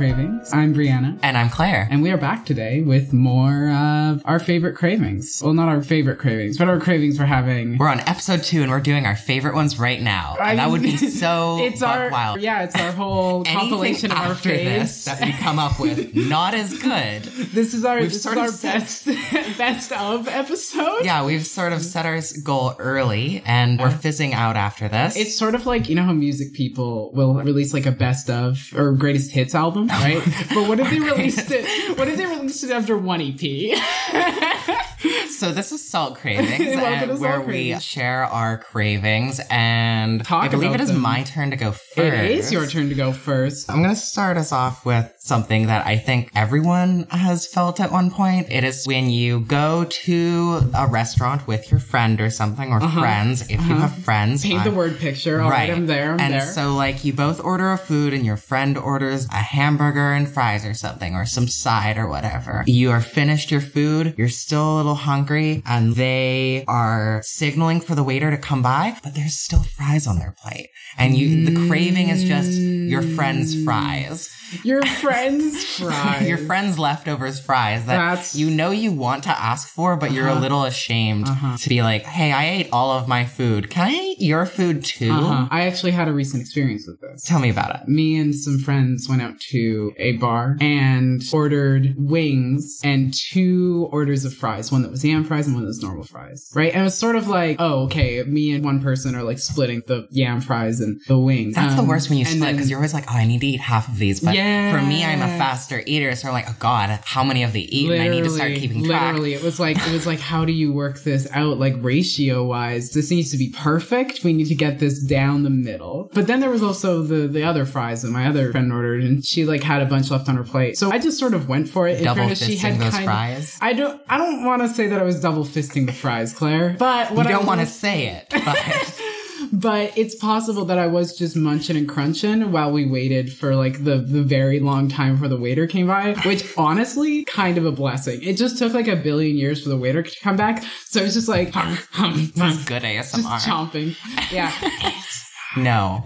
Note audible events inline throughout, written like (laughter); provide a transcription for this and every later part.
craving. Cravings. I'm Brianna. And I'm Claire. And we are back today with more of our favorite cravings. Well, not our favorite cravings, but our cravings we're having. We're on episode two and we're doing our favorite ones right now. I And that would be so (laughs) it's our wild. yeah, it's our whole (laughs) compilation of our after this faves. that we come up with, (laughs) not as good. This is our We've this is sort of our set- best best of episode. Yeah, we've sort of set our goal early and we're fizzing out after this. It's sort of like you know how music people will release like a best of or greatest hits album, right? But what if they released it? What if they released it after one EP? (laughs) so this is Salt Cravings, (laughs) and Salt where we share our cravings. And Talk I believe it is them. my turn to go first. it is your turn to go first. I'm going to start us off with something that I think everyone has felt at one point. It is when you go to a restaurant with your friend or something, or friends, if you have friends. Uh-huh. Paint the word picture. All right, I'm there. I'm and there. so, like, you both order a food and your friend orders a hamburger and fries or something, or some side or whatever. You are finished your food, you're still a little hungry, and they are signaling for the waiter to come by, but there's still fries on their plate. And you, the craving is just your friend's fries. Your friend's (laughs) fries. Your friend's leftovers fries that That's- you know you want to ask for, but you're a Uh-huh. little ashamed to be like, hey, I ate all of my food. Can I eat your food too? Uh-huh. I actually had a recent experience with this. Tell me about it. Me and some friends went out to a bar and ordered wings and two orders of fries, one that was fries and one that was normal fries. Right? And it's sort of like, oh, okay, me and one person are like splitting the yam fries and the wings. That's the Um, worst when you split because you're always like, oh, I need to eat half of these. But Yeah. for me, I'm a faster eater. So I'm like, oh God, how many of they eat? And I need to start keeping track. Literally, it was like it was like, how do you work this out, like ratio wise? This needs to be perfect. We need to get this down the middle. But then there was also the the other fries that my other friend ordered, and she like had a bunch left on her plate. So I just sort of went for it. In Double fairness, she had those kind fries. I don't. I don't want to say that I was double fisting the fries, Claire. But what You don't want to say it, but (laughs) but it's possible that I was just munching and crunching while we waited for like the, the very long time for the waiter came by, which (laughs) honestly, kind of a blessing. It just took like a billion years for the waiter to come back. So it's just like, hum, hum, (laughs) this is good just ASMR. chomping. Yeah. no.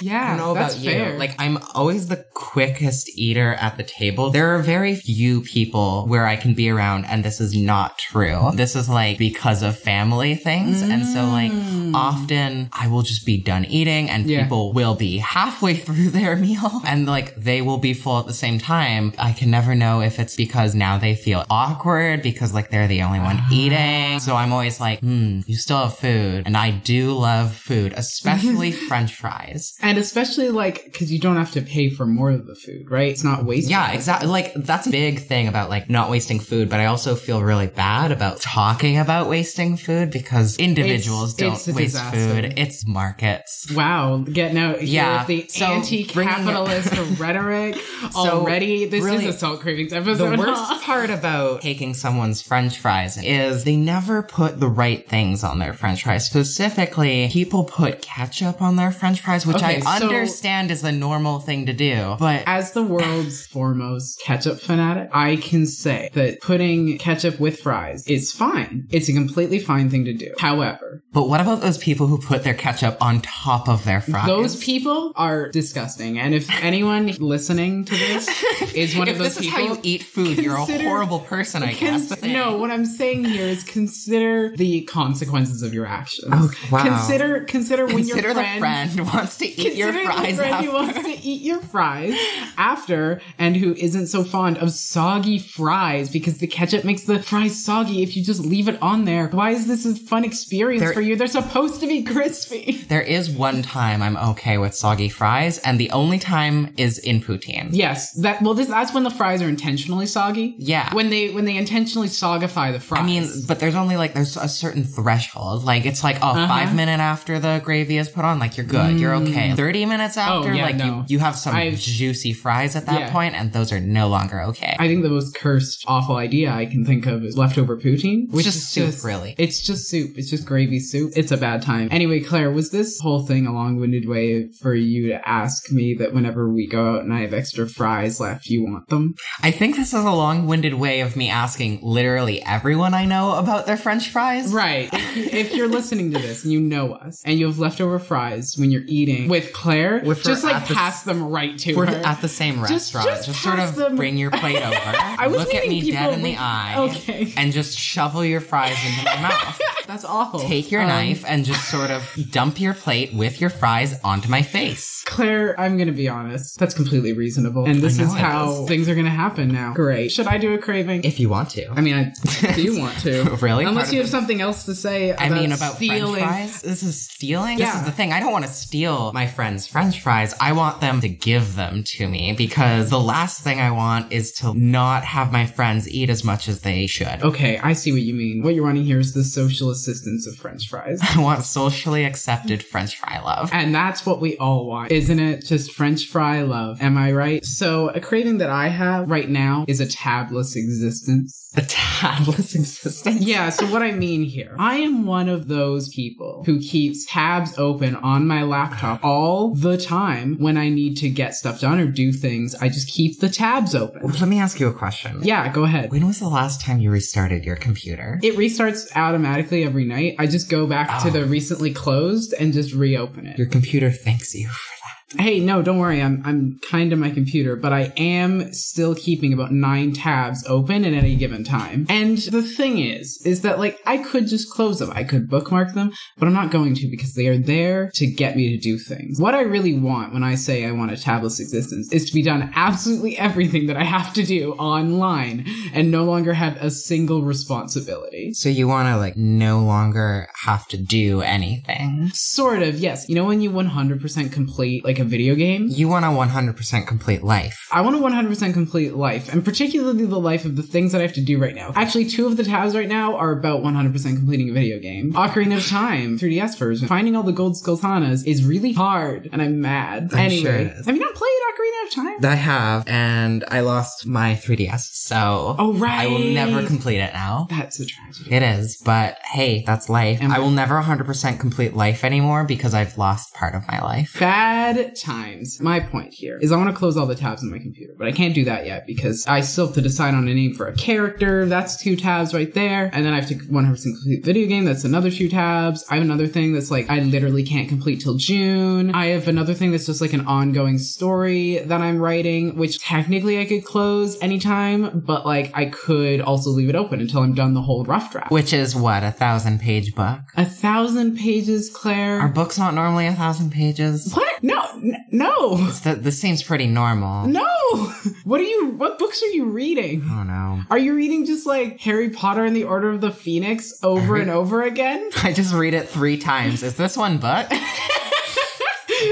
Yeah. I don't know about you. fair. Like, I'm always the quickest eater at the table. There are very few people where I can be around, and this is not true. This is like because of family things. And so, like, often I will just be done eating, and Mm. Yeah. people will be halfway (laughs) through their meal, and like they will be full at the same time. I can never know if it's because now they feel awkward because like they're the only one eating. So I'm always like, hmm, you still have food. And I do love food, especially (laughs) French fries. And especially like, because you don't have to pay for more of the food, right? It's not wasted. Yeah, exactly. Like that's a big thing about like not wasting food, but I also feel really bad about talking about wasting food because individuals It's- don't it's waste disaster. food. It's markets. Wow, getting out here Yeah, the so anti-capitalist (laughs) rhetoric already. This really, is a salt cravings episode. The worst (laughs) part about taking someone's french fries is they never put the right things on their french fries. Specifically, people put ketchup on their french fries, which Okay, I so- understand is a normal thing to do. But As the world's (laughs) foremost ketchup fanatic, I can say that putting ketchup with fries is fine. It's a completely fine thing to do. However, but what about those people who put their ketchup on top of their fries? those people are disgusting. And if (laughs) anyone listening to this is one of those this is people, how you eat food, you're a horrible person, I Cons- guess. no, what I'm saying here is consider the consequences of your actions. Oh, wow. Consider consider when Consider your the friend, friend wants to eat your Consider the fries friend after. who wants to eat your fries after and who isn't so fond of soggy fries because the ketchup makes the fries soggy if you just leave it on there. Why is this a fun experience There- for you? They're supposed to be crispy. There is one time I'm okay with soggy fries, and the only time is in poutine. Yes, that well this that's when the fries are intentionally soggy. Yeah. When they when they intentionally sogify the fries. I mean, but there's only like there's a certain threshold. Like it's like oh, Uh-huh. five minute after the gravy is put on, like you're good, you're okay. Thirty minutes after, Mm. Oh, yeah, like no. you you have some I've- juicy fries at that Yeah. point, and those are no longer okay. I think the most cursed, awful idea I can think of is leftover poutine, which just is soup, just really. It's just soup. It's just gravy soup. It's a bad time. Anyway, Claire, was this whole thing a long-winded way for you to ask me that whenever we go out and I have extra fries left, you want them? I think this is a long-winded way of me asking literally everyone I know about their French fries. Right. If, you, if you're listening to this and you know us and you have leftover fries when you're eating with with Claire, With her just like the- pass them right to We're her. at the same restaurant. just Just, sort of them- bring your plate (laughs) over. I was look at me dead in the eye. (laughs) Okay. And just shovel your fries into my mouth. (laughs) That's awful. Take your Um, knife and just sort of (laughs) dump your plate with your fries onto my face. Claire, I'm gonna be honest. That's completely reasonable. And this is it how is. things are gonna happen now. Great. Should I do a craving? If you want to. I mean, I (laughs) do you want to. (laughs) Really? Unless Part you of have something else to say about I mean, about stealing. French fries. This is stealing. Yeah. This is the thing. I don't want to steal my friends' French fries. I want them to give them to me because the last thing I want is to not have my friends eat as much as they should. Okay, I see what you mean. What you're wanting here is the social assistance of French fries. (laughs) I want socially accepted French fry love. And that's what we all want, isn't it? Just French fry love. Am I right? So, a craving that I have right now is a tabless existence. A tabless (laughs) existence. Yeah, so what I mean here, I am one of those people who keeps tabs open on my laptop all the time when I need to get stuff done or do things. I just keep the tabs open. Let me ask you a question. Yeah, go ahead. When was the last time you restarted your computer? It restarts automatically every night. I just go back to Oh. the ah. recently closed and just reopen it. Your computer thanks you for Hey, no, don't worry. I'm I'm kind of my computer, but I am still keeping about nine tabs open at any given time. And the thing is, is that like I could just close them. I could bookmark them, but I'm not going to because they are there to get me to do things. What I really want when I say I want a tabless existence is to be done absolutely everything that I have to do online and no longer have a single responsibility. So you want to like no longer have to do anything. Sort of, yes. You know when you 100% complete like a video game? You want a 100% complete life. I want a 100% complete life, and particularly the life of the things that I have to do right now. Actually, two of the tabs right now are about 100% completing a video game. Ocarina of Time, 3DS version. Finding all the gold Skulltulas is really hard, and I'm mad. I'm anyway, sure have you not played Ocarina of Time? I have, and I lost my 3DS, so Oh, right. I will never complete it now. That's a tragedy. It is, but hey, that's life. Am I I- will never 100% complete life anymore because I've lost part of my life. Bad times. My point here is I want to close all the tabs on my computer, but I can't do that yet because I still have to decide on a name for a character. That's two tabs right there. And then I have to 100% complete video game. That's another two tabs. I have another thing that's like I literally can't complete till June. I have another thing that's just like an ongoing story that I'm writing, which technically I could close anytime, but like I could also leave it open until I'm done the whole rough draft. Which is what, a thousand page book? A thousand pages, Claire. Are books not normally a thousand pages? what? No, n- no. Th- this seems pretty normal. No! What are you, what books are you reading? Oh no. Are you reading just like Harry Potter and the Order of the Phoenix over and over again? (laughs) I just read it three times. Is this one (laughs)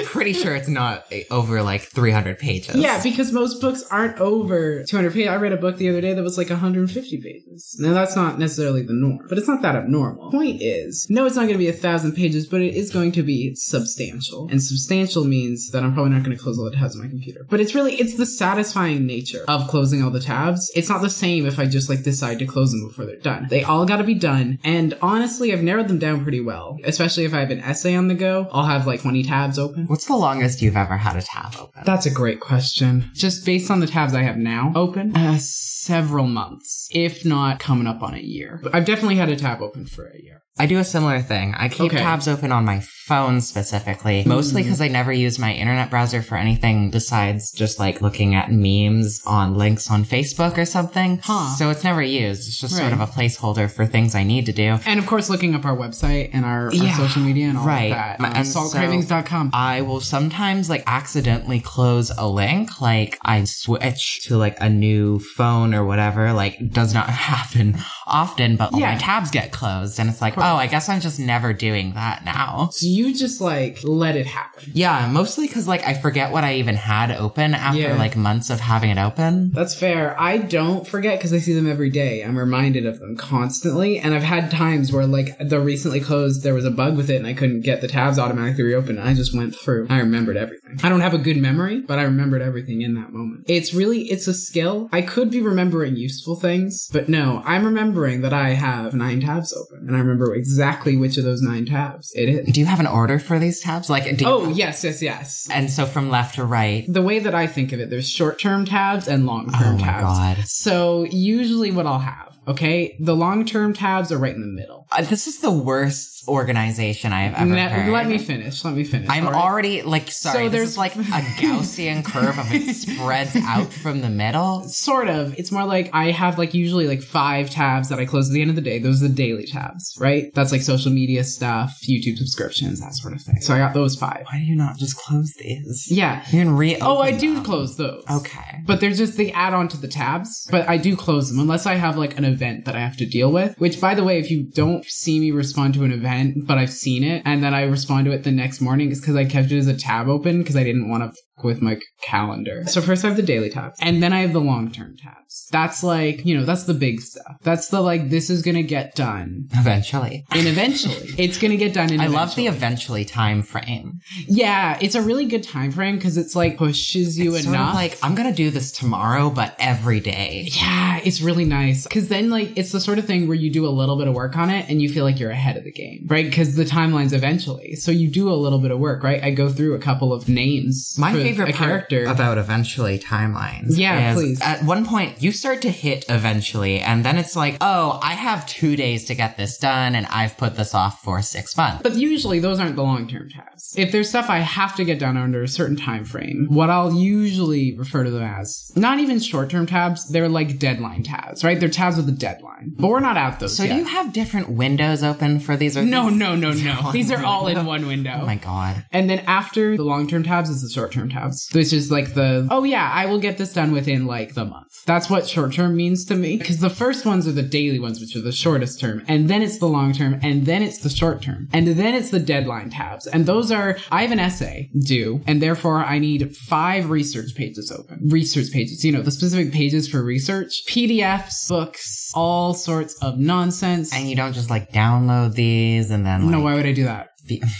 Pretty sure it's not eh, over like 300 pages. Yeah, because most books aren't over 200 pages. I read a book the other day that was like 150 pages. Now that's not necessarily the norm, but it's not that abnormal. Point is, no, it's not going to be a thousand pages, but it is going to be substantial. And substantial means that I'm probably not going to close all the tabs on my computer. But it's really, it's the satisfying nature of closing all the tabs. It's not the same if I just like decide to close them before they're done. They all got to be done. And honestly, I've narrowed them down pretty well. Especially if I have an essay on the go, I'll have like 20 tabs open. What's the longest you've ever had a tab open? That's a great question. Just based on the tabs I have now open, uh, several months, if not coming up on a year. I've definitely had a tab open for a year. I do a similar thing. I keep Okay. tabs open on my phone specifically, mostly because I never use my internet browser for anything besides just like looking at memes on links on Facebook or something. Huh. So it's never used. It's just Right. sort of a placeholder for things I need to do. And of course, looking up our website and our, our Yeah, social media and all right. that. Um, And so- saltcravings.com. I will sometimes like accidentally close a link, like I switch to like a new phone or whatever. Like does not (laughs) happen often, but all Yeah. my tabs get closed, and it's like, oh, I guess I'm just never doing that now. so you just like let it happen. Yeah, mostly because like I forget what I even had open after Yeah. like months of having it open. That's fair. I don't forget because I see them every day. I'm reminded of them constantly. And I've had times where, like, the recently closed, there was a bug with it and I couldn't get the tabs automatically reopened. I just went through. I remembered everything. I don't have a good memory, but I remembered everything in that moment. It's really, it's a skill. I could be remembering useful things, but no, I'm remembering that I have nine tabs open and I remember exactly which of those nine tabs it is. Do you have an order for these tabs? Like, Oh, yes, yes, yes. and so from left to right. The way that I think of it, there's short term tabs and long term tabs. Oh my tabs. God. So usually what I'll have Okay. The long term tabs are right in the middle. Uh, this is the worst organization I've ever Ne- heard. let me finish. Let me finish. I'm right? already like sorry. So there's- like (laughs) a Gaussian curve of it spreads out from the middle. Sort of. It's more like I have like usually like five tabs that I close at the end of the day. Those are the daily tabs, right? That's like social media stuff, YouTube subscriptions, that sort of thing. So I got those five. Why do you not just close these? Yeah. You can re. Oh, I do close those. Okay. But they're just, they add on to the tabs. But I do close them unless I have like an event that I have to deal with. Which, by the way, if you don't see me respond to an event, but I've seen it, and then I respond to it the next morning, it's because I kept it as a tab open because I didn't want to with my calendar. So first I have the daily tabs, and then I have the long term tabs. That's like, you know, that's the big stuff. That's the like, this is gonna get done. Eventually. And eventually, (laughs) it's gonna get done. In I love the eventually. time frame. yeah. It's a really good time frame because it's like pushes you It's enough. like I'm gonna do this tomorrow, but every day. Yeah, it's really nice. Cause then like, it's the sort of thing where you do a little bit of work on it and you feel like you're ahead of the game, right? Cause the timeline's eventually. So you do a little bit of work, right? I go through a couple of names. My for favorite a character. about eventually timelines. Yeah, please. At one point, you start to hit eventually, and then it's like, oh, I have two days to get this done, and I've put this off for six months. But usually those aren't the long-term tabs. If there's stuff I have to get done under a certain time frame, what I'll usually refer to them as not even short-term tabs, they're like deadline tabs, right? They're tabs with a deadline. But we're not at those So yet. do you have different windows open for these? Or no, these- no, no, no. (laughs) These are all in one window. Oh my god. And then after the long term tabs is the short term tabs, which is like the, oh yeah, I will get this done within like the month. That's what short term means to me. Because the first ones are the daily ones, which are the shortest term. And then it's the long term. And then it's the short term. And then it's the deadline tabs. And those are, I have an essay due. And therefore I need five research pages open. Research pages, you know, the specific pages for research, PDFs, books, all sorts of nonsense. And you don't just like download these and then like, no, why would I do that? be- (laughs)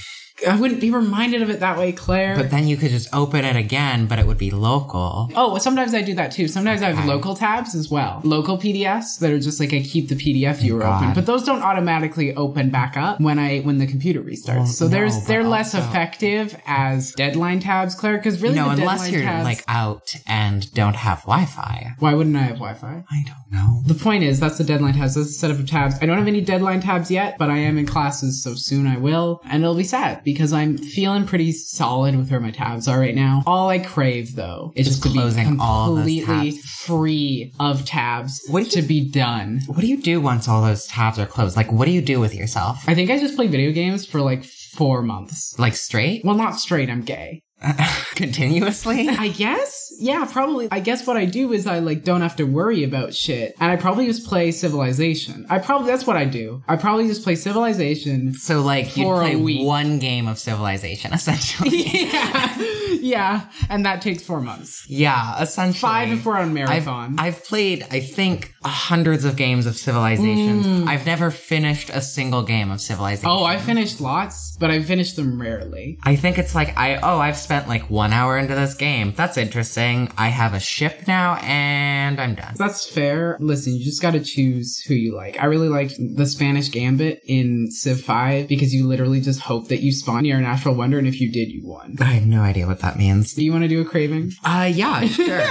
I wouldn't be reminded of it that way, Claire. but then you could just open it again, but it would be local. Oh, sometimes I do that too. Sometimes I have local tabs as well. Local PDFs that are just like I keep the PDF viewer God. open, but those don't automatically open back up when I when the computer restarts. Well, so there's no, but they're less also- effective as deadline tabs, Claire. Because really, no, unless you're tabs, like out and don't have Wi-Fi. why wouldn't I have Wi-Fi? I don't know. The point is, that's the deadline tabs. That's a set of tabs. I don't have any deadline tabs yet, but I am in classes, so soon I will. And it'll be sad because I'm feeling pretty solid with where my tabs are right now. All I crave, though, is Just just, to be closing all of those completely tabs. free of tabs What do to be done. What do you do once all those tabs are closed? Like, what do you do with yourself? I think I just play video games for like four months. Like straight? Well, not straight, I'm gay. (laughs) Continuously? I guess? Yeah, probably. I guess what I do is I like don't have to worry about shit. And I probably just play Civilization. I probably, that's what I do. I probably just play Civilization. So, like, a play one game of Civilization, (laughs) essentially. (laughs) yeah. Yeah. And that takes four months. yeah, essentially. Five if we're on I've, marathon. I've played, I think, hundreds of games of Civilization. Mm. I've never finished a single game of Civilization. oh, I finished lots, but I finished them rarely. I think it's like I oh I've spent like one hour into this game. That's interesting. I have a ship now and I'm done. That's fair. Listen, you just gotta choose who you like. I really liked the Spanish Gambit in Civ 5 because you literally just hope that you spawn near a natural wonder, and if you did, you won. I have no idea what that means. Do you want to do a craving? Uh yeah, (laughs) sure.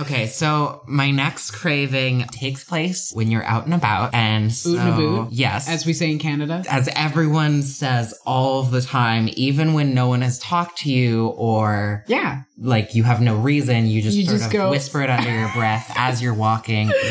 okay, so my next craving takes place when you're out and about and so Oot and a boot? yes. As we say in Canada? as everyone says all the time, even when no one has talked to you or Yeah. like you have no reason, you just You sort just of go- (laughs) whisper it under your breath as you're walking. (laughs)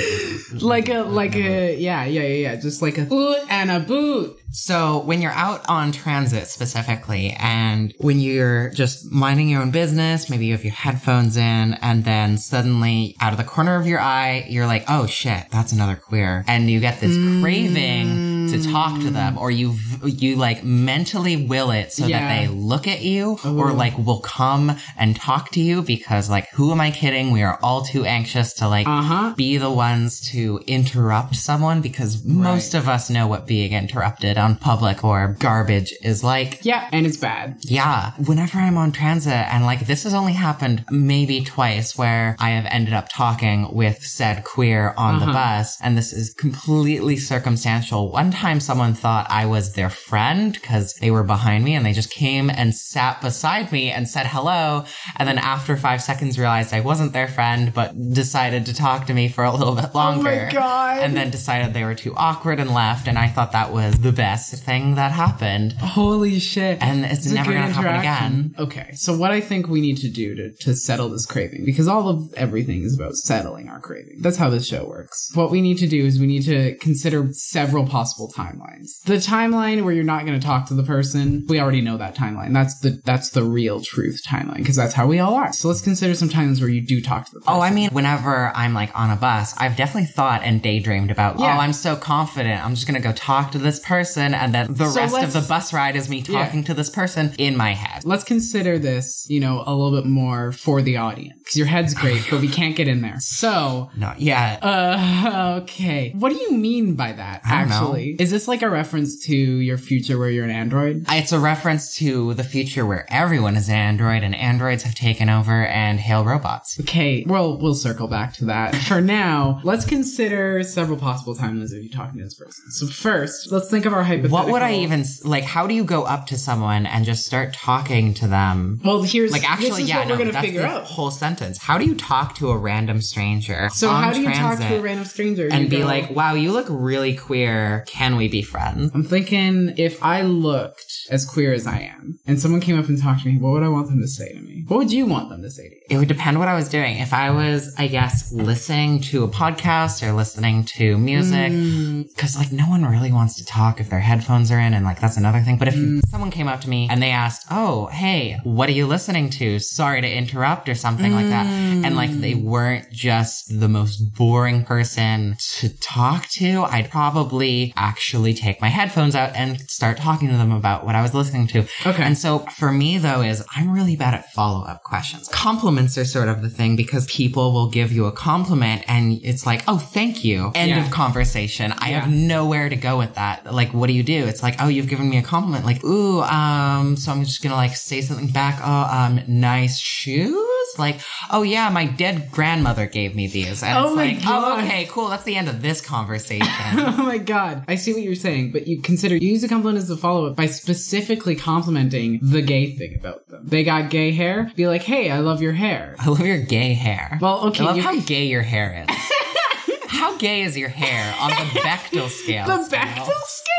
Like a, like a, yeah, yeah, yeah, yeah. Just like a boot and a boot. So when you're out on transit specifically and when you're just minding your own business, maybe you have your headphones in and then suddenly out of the corner of your eye, you're like, oh shit, that's another queer. And you get this craving mm. To talk to them or you, you like mentally will it so Yeah. that they look at you or like will come and talk to you because like, who am I kidding? We are all too anxious to like Uh huh. be the ones to interrupt someone because most of us know what being interrupted on public or garbage is like. Yeah, and it's bad. Yeah. Whenever I'm on transit and like this has only happened maybe twice where I have ended up talking with said queer on the bus and this is completely circumstantial. One time time someone thought I was their friend because they were behind me and they just came and sat beside me and said hello. And then after five seconds realized I wasn't their friend, but decided to talk to me for a little bit oh longer. Oh God. And then decided they were too awkward and left. And I thought that was the best thing that happened. Holy shit. And it's a never gonna happen again. Okay, so what I think we need to do to, to settle this craving, because all of everything is about settling our craving. That's how this show works. What we need to do is we need to consider several possible timelines. The timeline where you're not going to talk to the person, we already know that timeline. That's the that's the real truth timeline, because that's how we all are. So let's consider some times where you do talk to the person. Oh, I mean, whenever I'm like on a bus, I've definitely thought and daydreamed about, Yeah. oh, I'm so confident. I'm just going to go talk to this person. And then the So rest of the bus ride is me talking to this person in my head. Let's consider this, you know, a little bit more for the audience. Because your head's great, but we (laughs) can't get in there. So, Not yet. Uh, (laughs) okay. What do you mean by that, don't know. Is this like a reference to your future where you're an android? Uh, it's a reference to the future where everyone is an android and androids have taken over and hail robots. Okay, well, we'll circle back to that. For now, let's consider several possible timelines of you talking to this person. So first, let's think of our hypothetical. What would I even, like, how do you go up to someone and just start talking to them? Well, here's Like, actually, this is yeah, what no, we're gonna figure the out. whole sentence. How do you talk to a random stranger? So how do you talk to a random stranger and be go- like, wow, you look really queer. Can we be friends? I'm thinking if I looked as queer as I am, and someone came up and talked to me, what would I want them to say to me? What would you want them to say to you? It would depend what I was doing. If I was, I guess, listening to a podcast or listening to music, Mm. because like no one really wants to talk if their headphones are in, and like that's another thing. But if Mm. someone came up to me and they asked, "Oh, hey, what are you listening to? Sorry to interrupt," or something like that, and like they Mm. weren't just the most boring person to talk to, I'd probably actually take my headphones out and start talking to them about what I was listening to. Okay. And so for me though is I'm really bad at follow up questions. Compliments are sort of the thing because people will give you a compliment and it's like, oh, thank you. End Yeah. of conversation. I Yeah. have nowhere to go with that. Like, what do you do? It's like, oh, you've given me a compliment. Like, ooh, um, so I'm just gonna like say something back. Oh, um, nice shoes. Like, oh yeah, my dead grandmother gave me these. And Oh it's my like, oh, God. oh, okay, cool. That's the end of this conversation. (laughs) oh my god. I see what you're saying, but you consider you use a compliment as a follow up by specifically complimenting the gay thing about them. They got gay hair, be like, hey, I love your hair. I love your gay hair. Well, okay, I love how gay your hair is. (laughs) how gay is your hair on the Bechdel scale? The Scale? Bechdel scale?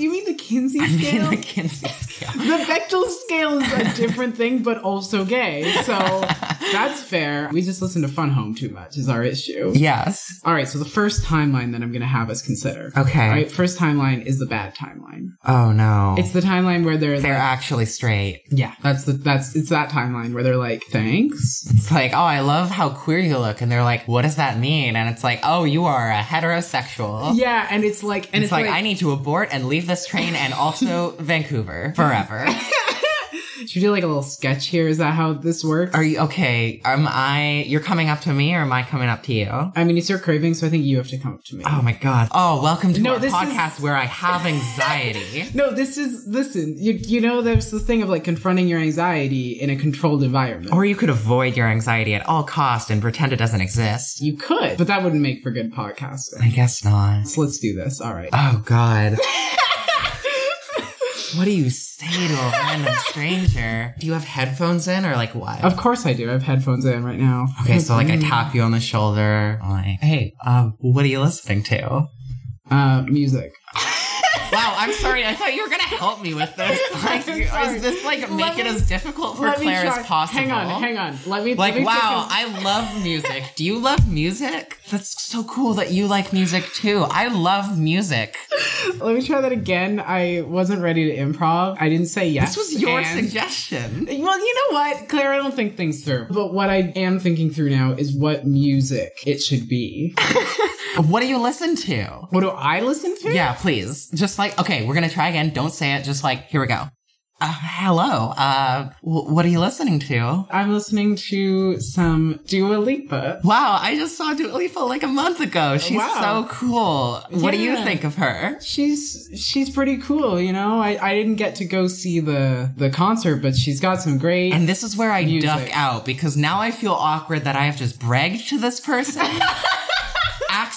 Do you mean the Kinsey I mean scale? the Kinsey scale. (laughs) the Bechdel scale is a different thing, but also gay. So (laughs) that's fair. We just listen to Fun Home too much, is our issue. Yes. All right, so the first timeline that I'm going to have us consider. Okay. All right, first timeline is the bad timeline. Oh no. It's the timeline where they're, They're like, actually straight. yeah, that's the that's it's that timeline where they're like, thanks. It's like, oh, I love how queer you look, and they're like, what does that mean? And it's like, oh, you are a heterosexual. Yeah, and it's like, and It's, it's, like, I need to abort and leave this train and also (laughs) Vancouver forever. Should we do like a little sketch here? Is that how this works? Are you okay? Am I? You're coming up to me, or am I coming up to you? I mean, it's your craving, so I think you have to come up to me. Oh my god. Oh, welcome to No, our this is- podcast where I have anxiety. (laughs) No, this is listen. You you know, there's the thing of like confronting your anxiety in a controlled environment. or you could avoid your anxiety at all cost and pretend it doesn't exist. you could, but that wouldn't make for good podcasting. I guess not. So let's do this. All right. Oh god. (laughs) what do you say to a random (laughs) stranger? Do you have headphones in or like what? Of course I do. I have headphones in right now. Okay, so like I tap you on the shoulder, I'm like, hey, um, what are you listening to? uh music. (laughs) Wow, I'm sorry. I thought you were gonna help me with this. (laughs) Like, is this like Let make it me- as difficult for Claire as possible? Hang on, hang on. Let me Like, let me wow, I love music. Do you love music? That's so cool that you like music too. I love music. let me try that again. I wasn't ready to improv. I didn't say yes. This was your and- suggestion. Well, you know what, Claire, I don't think things through. But what I am thinking through now is what music it should be. (laughs) What do you listen to? what do I listen to? Yeah, please. Just like, okay, we're gonna try again. Don't say it. Just like, here we go. Uh, hello. Uh, w- what are you listening to? I'm listening to some Dua Lipa. Wow, I just saw Dua Lipa like a month ago. She's Wow. so cool. What do you think of her? She's she's pretty cool, you know. I, I didn't get to go see the the concert, but she's got some great. And this is where I Music. duck out because now I feel awkward that I have just bragged to this person. (laughs)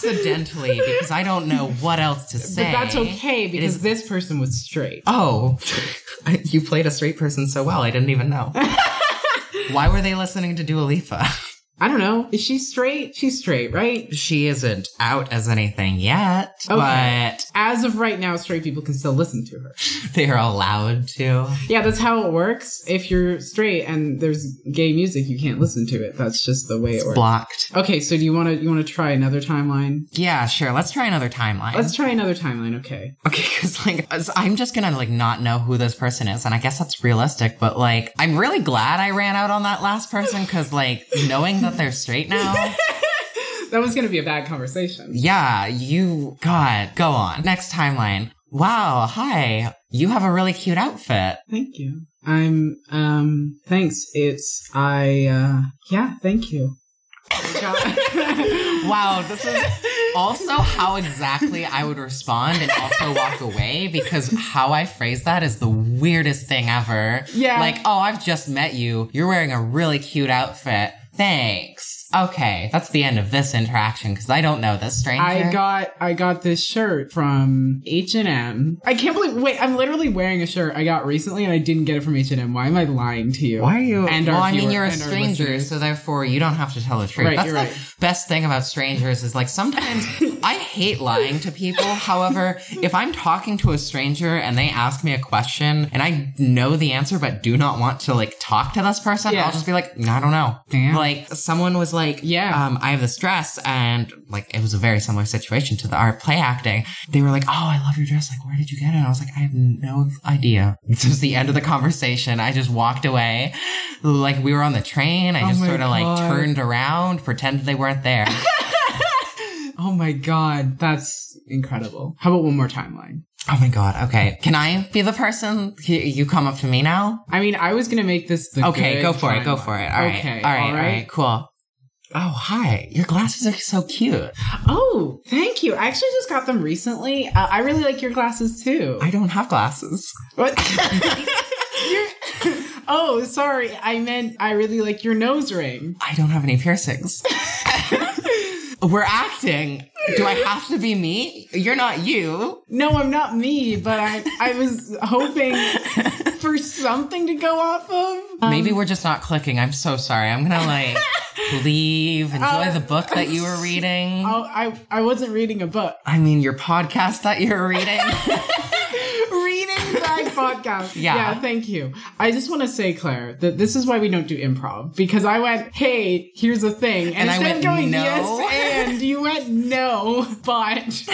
accidentally because I don't know what else to say. But that's okay because is- this person was straight. Oh, (laughs) you played a straight person so well. I didn't even know. (laughs) Why were they listening to Dua Lipa? I don't know. Is she straight? She's straight, right? She isn't out as anything yet, Okay. but As of right now, straight people can still listen to her. (laughs) they're allowed to. Yeah, that's how it works. If you're straight and there's gay music, you can't listen to it. That's just the way it works. Blocked. Okay, so do you want to you want to try another timeline? Yeah, sure. Let's try another timeline. Let's try another timeline. Okay. Okay, because like I'm just gonna like not know who this person is, and I guess that's realistic. But like, I'm really glad I ran out on that last person because like knowing that they're straight now. (laughs) That was going to be a bad conversation. yeah, you. God, go on. Next timeline. Wow, hi. You have a really cute outfit. Thank you. I'm um thanks. It's I uh yeah, thank you. (laughs) Wow, this is also how exactly I would respond and also walk away because how I phrase that is the weirdest thing ever. Yeah. Like, oh, I've just met you. You're wearing a really cute outfit. Thanks. Okay, that's the end of this interaction because I don't know this stranger. I got I got this shirt from H&M. I can't believe wait, I'm literally wearing a shirt I got recently and I didn't get it from H&M. Why am I lying to you? Why are you? And well, I mean, viewer- you're a stranger, so therefore you don't have to tell the truth. Right, That's you're the right. best thing about strangers is like sometimes (laughs) I hate lying to people. However, if I'm talking to a stranger and they ask me a question and I know the answer but do not want to like talk to this person, Yeah. I'll just be like, I don't know. Damn. Like someone was like, Like, yeah. um, I have this dress and like it was a very similar situation to the art play acting. They were like, Oh, I love your dress. Like, where did you get it? And I was like, I have no idea. (laughs) This was the end of the conversation. I just walked away. Like we were on the train. I Oh just sort of like turned around, pretended they weren't there. (laughs) (laughs) Oh my god, that's incredible. How about one more timeline? oh my God. Okay. Can I be the person? You- come up to me now? I mean, I was gonna make this the Okay. Go for it. Go for it. All right. Okay. All right. all All right. Cool. Oh, hi. Your glasses are so cute. Oh, thank you. I actually just got them recently. Uh, I really like your glasses too. I don't have glasses. What? (laughs) (laughs) Oh, sorry. I meant I really like your nose ring. I don't have any piercings. (laughs) We're acting. Do I have to be me? You're not you. No, I'm not me, but I I was hoping for something to go off of. Um, Maybe we're just not clicking. I'm so sorry. I'm gonna like (laughs) leave, enjoy Uh, the book that you were (laughs) reading. Oh, I I wasn't reading a book. I mean, your podcast that you were reading. (laughs) podcast. Yeah. Yeah, thank you. I just want to say, Claire, that this is why we don't do improv because I went, "Hey, here's a thing," and, And I instead went, of going "No." yes, and you went no, but (laughs)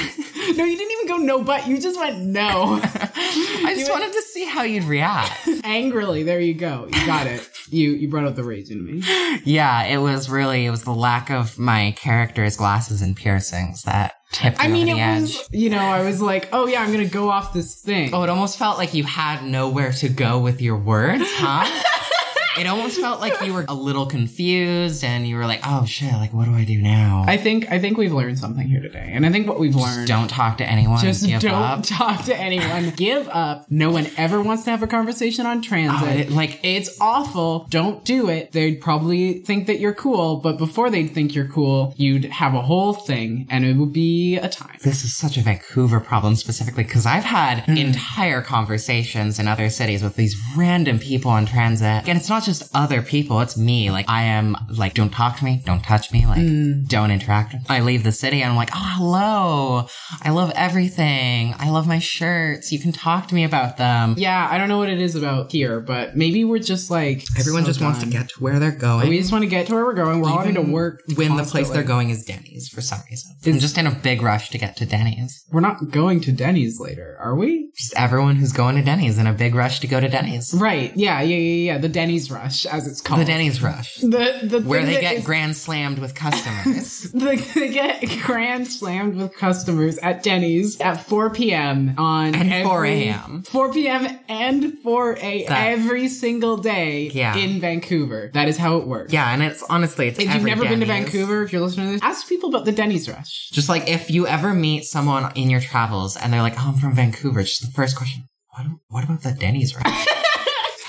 no, you didn't even go no, but you just went no (laughs) I just wanted to see how you'd react. (laughs) angrily. There you go. You got it. You you brought out the rage in me. Yeah, it was really it was the lack of my character's glasses and piercings that me I mean, it the was you know I was like, oh yeah, I'm gonna go off this thing. Oh, it almost felt like you had nowhere to go with your words, huh? (laughs) it almost felt like you were a little confused and you were like, oh shit, like what do I do now? I think I think we've learned something here today, and I think what we've learned. don't talk to anyone. Just don't up. talk to anyone. (laughs) Give up. No one ever wants to have a conversation on transit. Oh, like- it's awful. Don't do it. They'd probably think that you're cool, but before they'd think you're cool, you'd have a whole thing, and it would be a time. This is such a Vancouver problem specifically because I've had Hmm. entire conversations in other cities with these random people on transit. And it's not just other people, it's me. Like, I am like, don't talk to me, don't touch me, like, Hmm. don't interact. I leave the city and I'm like, oh, hello. I love everything. I love my shirts. You can talk to me about them. Yeah, I don't know what it is about here, but maybe we're just like Everyone so just wants to get to where they're going. We just want to get to where we're going. We're all having to work when the place they're going is Denny's for some reason. I'm just in a big rush to get to Denny's. We're not going to Denny's later, are we? Just everyone who's going to Denny's in a big rush to go to Denny's. Right. Yeah. Yeah. Yeah. Yeah. The Denny's rush, as it's called. The Denny's rush. The the Where they get is- grand slammed with customers. (laughs) The, they get grand slammed with customers at Denny's at 4 p.m. on And every- 4 a.m.. 4 p.m. and 4 a.m. Every single day Yeah. in Vancouver. That is how it works. yeah, and it's honestly, it's If you've never been to Vancouver, if you're listening to this, ask people about the Denny's rush. Just like if you ever meet someone in your travels and they're like, "Oh, I'm from Vancouver," just the first question, "What? What about that Denny's rush? (laughs)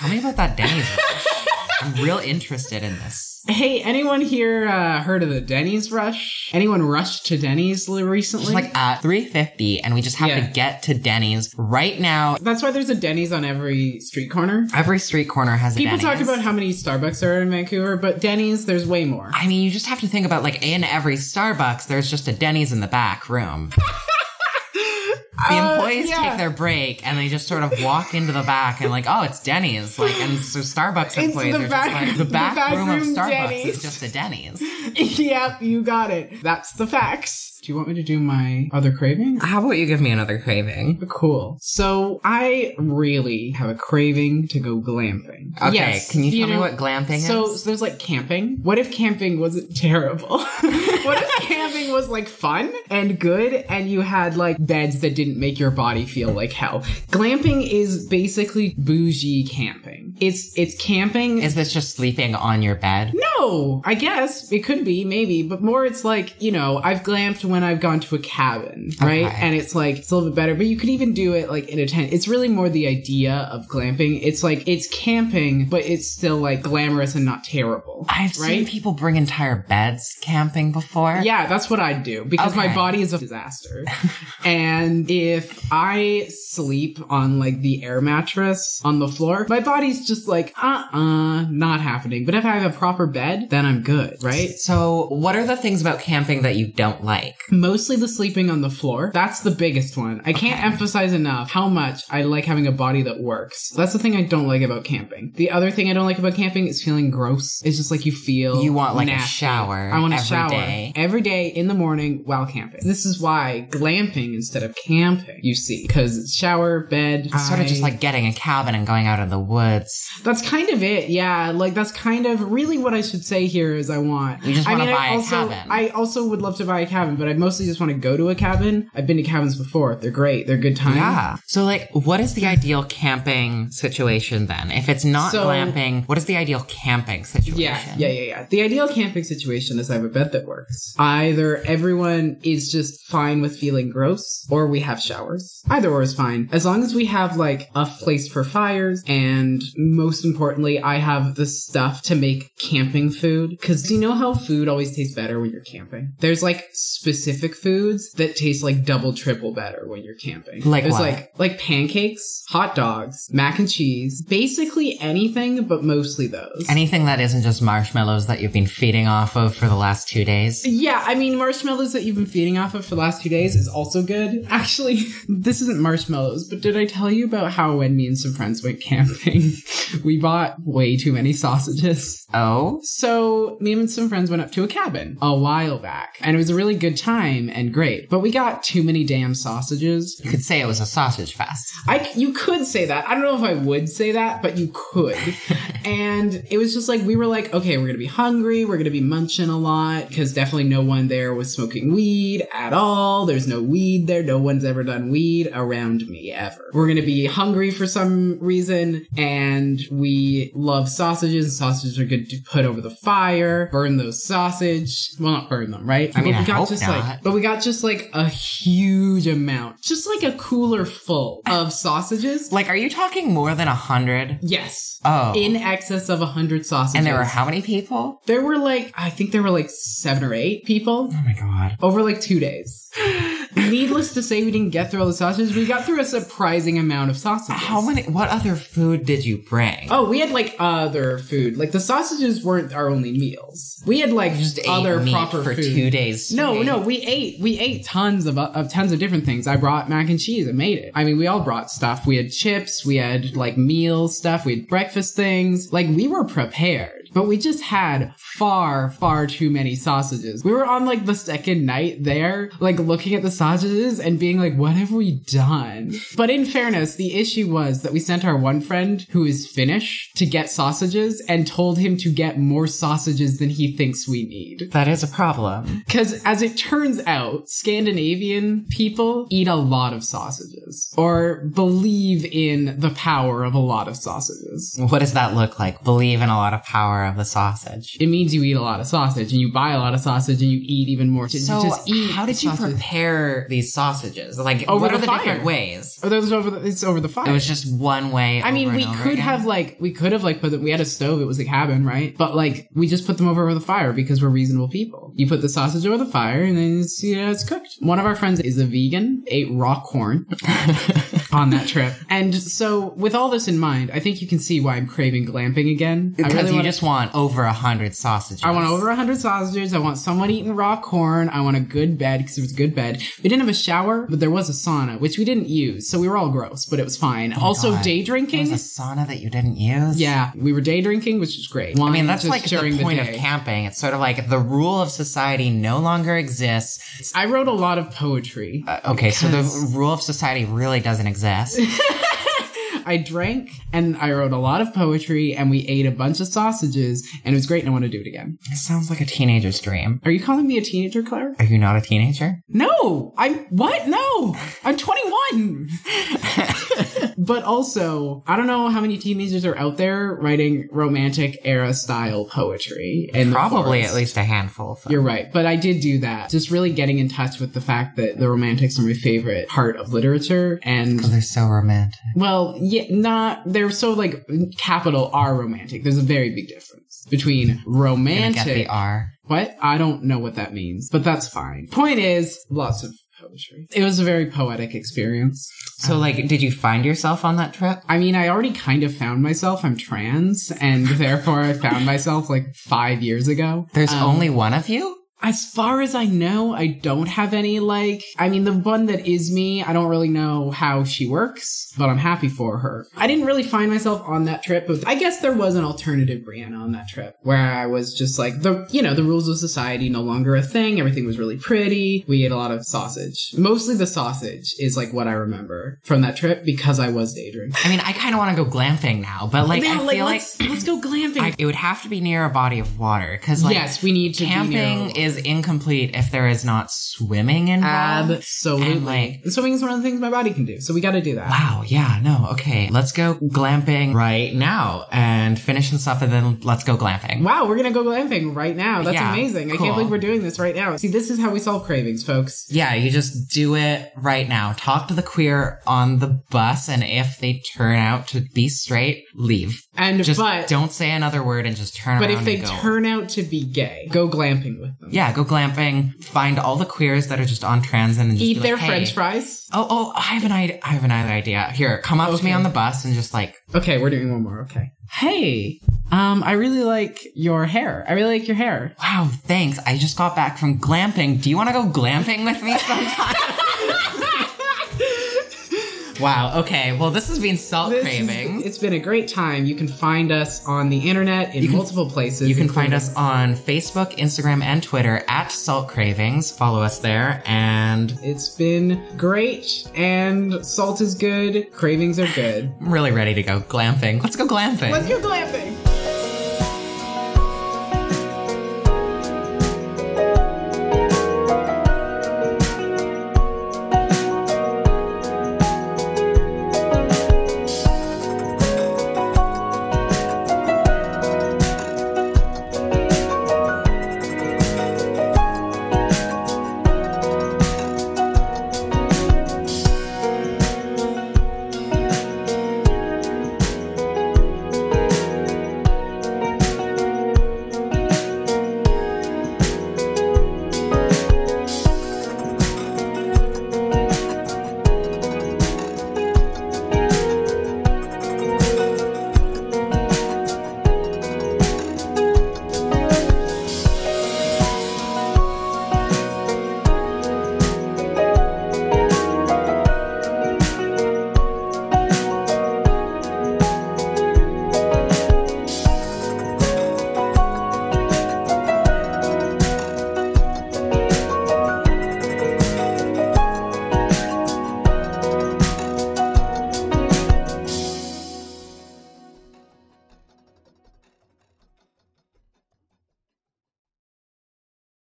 Tell me about that Denny's rush." I'm real interested in this. Hey, anyone here uh, heard of the Denny's rush? Anyone rushed to Denny's li- recently? It's like at 350 and we just have Yeah. to get to Denny's right now. That's why there's a Denny's on every street corner. Every street corner has a People Denny's. talk about how many Starbucks there are in Vancouver, but Denny's, there's way more. I mean, you just have to think about like in every Starbucks, there's just a Denny's in the back room. (laughs) The Uh, employees yeah. take their break and they just sort of walk into the back and like, oh, it's Denny's. Like, and so Starbucks employees are back- just like, the the back, back room, of Starbucks Denny's. is just a Denny's. (laughs) yep, you got it. That's the facts. Do you want me to do my other craving? How about you give me another craving? Cool. So I really have a craving to go glamping. Okay, Yes, can you tell me know- what glamping so, is? so there's like camping. What if camping wasn't (laughs) terrible? (laughs) what if camping was like fun and good and you had like beds that didn't make your body feel like hell? Glamping is basically bougie camping. It's it's camping Is this just sleeping on your bed? no, I guess it could be, maybe, but more it's like, you know, I've glamped when I've gone to a cabin, right? Okay. And it's like, it's a little bit better, but you could even do it like in a tent. It's really more the idea of glamping. It's like, it's camping, but it's still like glamorous and not terrible. I've seen people bring entire beds camping before. Yeah, that's what I'd do because my body is a disaster. (laughs) and if I sleep on like the air mattress on the floor, my body's just like, uh uh, not happening. But if I have a proper bed, then I'm good, right? So, what are the things about camping that you don't like? Mostly the sleeping on the floor. That's the biggest one. I can't emphasize enough how much I like having a body that works. That's the thing I don't like about camping. The other thing I don't like about camping is feeling gross. It's just like you feel You want, like, a shower I want a every shower day. every day in the morning while camping. This is why glamping instead of camping. You see, because it's shower, bed, It's sort of just like getting a cabin and going out in the woods. that's kind of it. Yeah, like that's kind of really what I should say here is I want. You just I wanna mean, buy I a also, cabin. I also would love to buy a cabin, but I mostly just want to go to a cabin. I've been to cabins before. They're great. They're good time. Yeah. So, like, what is the ideal camping situation then? If it's not So- glamping, what is the ideal camping situation? Yeah, yeah, yeah, yeah. The ideal camping situation is I have a bed that works. Either everyone is just fine with feeling gross, or we have showers. Either or is fine. As long as we have like a place for fires, and most importantly, I have the stuff to make camping food. Cause do you know how food always tastes better when you're camping? There's like specific foods that taste like double, triple better when you're camping. Like There's what? like like pancakes, hot dogs, mac and cheese, basically anything, but mostly those. Anything that isn't just marshmallows that you've been feeding off of for the last two days. Yeah, I mean, marshmallows that you've been feeding off of for the last two days is also good. Actually, (laughs) this isn't marshmallows, but did I tell you about how when me and some friends went camping, (laughs) we bought way too many sausages? Oh? So, me and some friends went up to a cabin a while back, and it was a really good time and great, but we got too many damn sausages. You could say it was a sausage fest. I, you could say that. I don't know if I would say that, but you could. (laughs) and it was just like, we were like, okay, we're going to be hungry. We're going to be munching a lot because definitely no one there was smoking weed at all. There's no weed there. No one's ever done weed around me ever. We're going to be hungry for some reason and we love sausages. Sausages are good to put over the fire, burn those sausage. Well, not burn them, right? I mean, but we I got just not. like, but we got just like a huge amount, just like a cooler full of sausages. Like, are you talking more than a hundred? Yes. Oh. In excess of a hundred sausages. and there were how many people? There were like, I think there were like seven or eight people Oh my god. over like two days. (laughs) Needless to say, we didn't get through all the sausages. We got through a surprising amount of sausages. How many? What other food did you bring? Oh, we had like other food. Like the sausages weren't our only meals. We had like just other proper for food. two days. No, no, we ate we ate tons of, of tons of different things. I brought mac and cheese and made it. I mean, we all brought stuff. We had chips, we had like meal stuff, we had breakfast things. Like we were prepared. But we just had far, far too many sausages. We were on like the second night there, like looking at the sausages and being like, what have we done? But in fairness, the issue was that we sent our one friend who is Finnish to get sausages and told him to get more sausages than he thinks we need. That is a problem. Because as it turns out, Scandinavian people eat a lot of sausages or believe in the power of a lot of sausages. What does that look like? Believe in a lot of power more of the sausage. It means you eat a lot of sausage and you buy a lot of sausage and you eat even more. So, you just eat how did you sausage. prepare these sausages? Like, Over what the are the fire. different ways? Oh, was over the, it's over the fire. It was just one way. I mean, we could have like we could have like put it. We had a stove. It was a cabin, right? But like we just put them over the fire because we're reasonable people. You put the sausage over the fire and then it's you know it's cooked. One of our friends is a vegan, ate raw corn (laughs) on that trip, (laughs) and so with all this in mind, I think you can see why I'm craving glamping again. Because really you wanna- just want over a hundred sausages. I want over a 100 sausages. I want someone eating raw corn. I want a good bed because it was a good bed. We didn't have a shower, but there was a sauna, which we didn't use. So we were all gross, but it was fine. also, Oh God. day drinking. was a sauna that you didn't use. Yeah, we were day drinking, which was great. I mean, that's like the point the of camping. It's sort of like the rule of society no longer exists. I wrote a lot of poetry. Uh, okay, so the rule of society really doesn't exist. (laughs) I drank and I wrote a lot of poetry and we ate a bunch of sausages and it was great and I want to do it again. it sounds like a teenager's dream. Are you calling me a teenager, Claire? Are you not a teenager? No, I'm what? No, I'm 21. (laughs) but also, I don't know how many teenagers are out there writing romantic era style poetry. And Probably at least a handful. Of them. You're right, but I did do that. Just really getting in touch with the fact that the romantics are my favorite part of literature. And Because they're so romantic. well, yeah, not, they're so like capital R romantic. There's a very big difference between Gonna get romantic. the R. What? I don't know what that means, but that's fine. Point is, lots of poetry. It was a very poetic experience. So, like, did you find yourself on that trip? I mean, I already kind of found myself. I'm trans, and therefore I found myself like five years ago. There's Um, only one of you? As far as I know, I don't have any like, I mean, the one that is me, I don't really know how she works, but I'm happy for her. I didn't really find myself on that trip, but I guess there was an alternative Brianna on that trip where I was just like, the, you know, the rules of society no longer a thing. Everything was really pretty. We ate a lot of sausage. Mostly the sausage is like what I remember from that trip because I was day drinking. I mean, I kind of want to go glamping now, but like, Yeah, I feel like let's, let's go glamping. I, it would have to be near a body of water because, like, yes, we need to be camping near- is incomplete if there is not swimming involved. Absolutely. And, like- And swimming is one of the things my body can do, so we got to do that. Wow, yeah, no, okay. Let's go glamping right now and finish this up and then let's go glamping. Wow, we're gonna go glamping right now. That's Yeah, amazing. I can't believe we're doing this right now. See, this is how we solve cravings, folks. Yeah, you just do it right now. Talk to the queer on the bus and if they turn out to be straight, leave. And Just but don't say another word and just turn but if they turn out to be gay, go glamping with them. yeah, go glamping. Find all the queers that are just on trans and just Eat their like, hey, French fries. Oh, oh, I have an idea. I have another idea. Here, come up to me on the bus and just like, Okay, we're doing one more. Okay. Hey, um, I really like your hair. I really like your hair. wow, thanks. I just got back from glamping. Do you want to go glamping with me sometime? (laughs) wow. Okay. Well, this has been salt This craving. is- it's been a great time. You can find us on the internet in can- multiple places. You can find us on Facebook, Instagram, and Twitter at Salt Cravings. Follow us there. And It's been great, and salt is good. Cravings are good. I'm really ready to go glamping. Let's go glamping. Let's go glamping.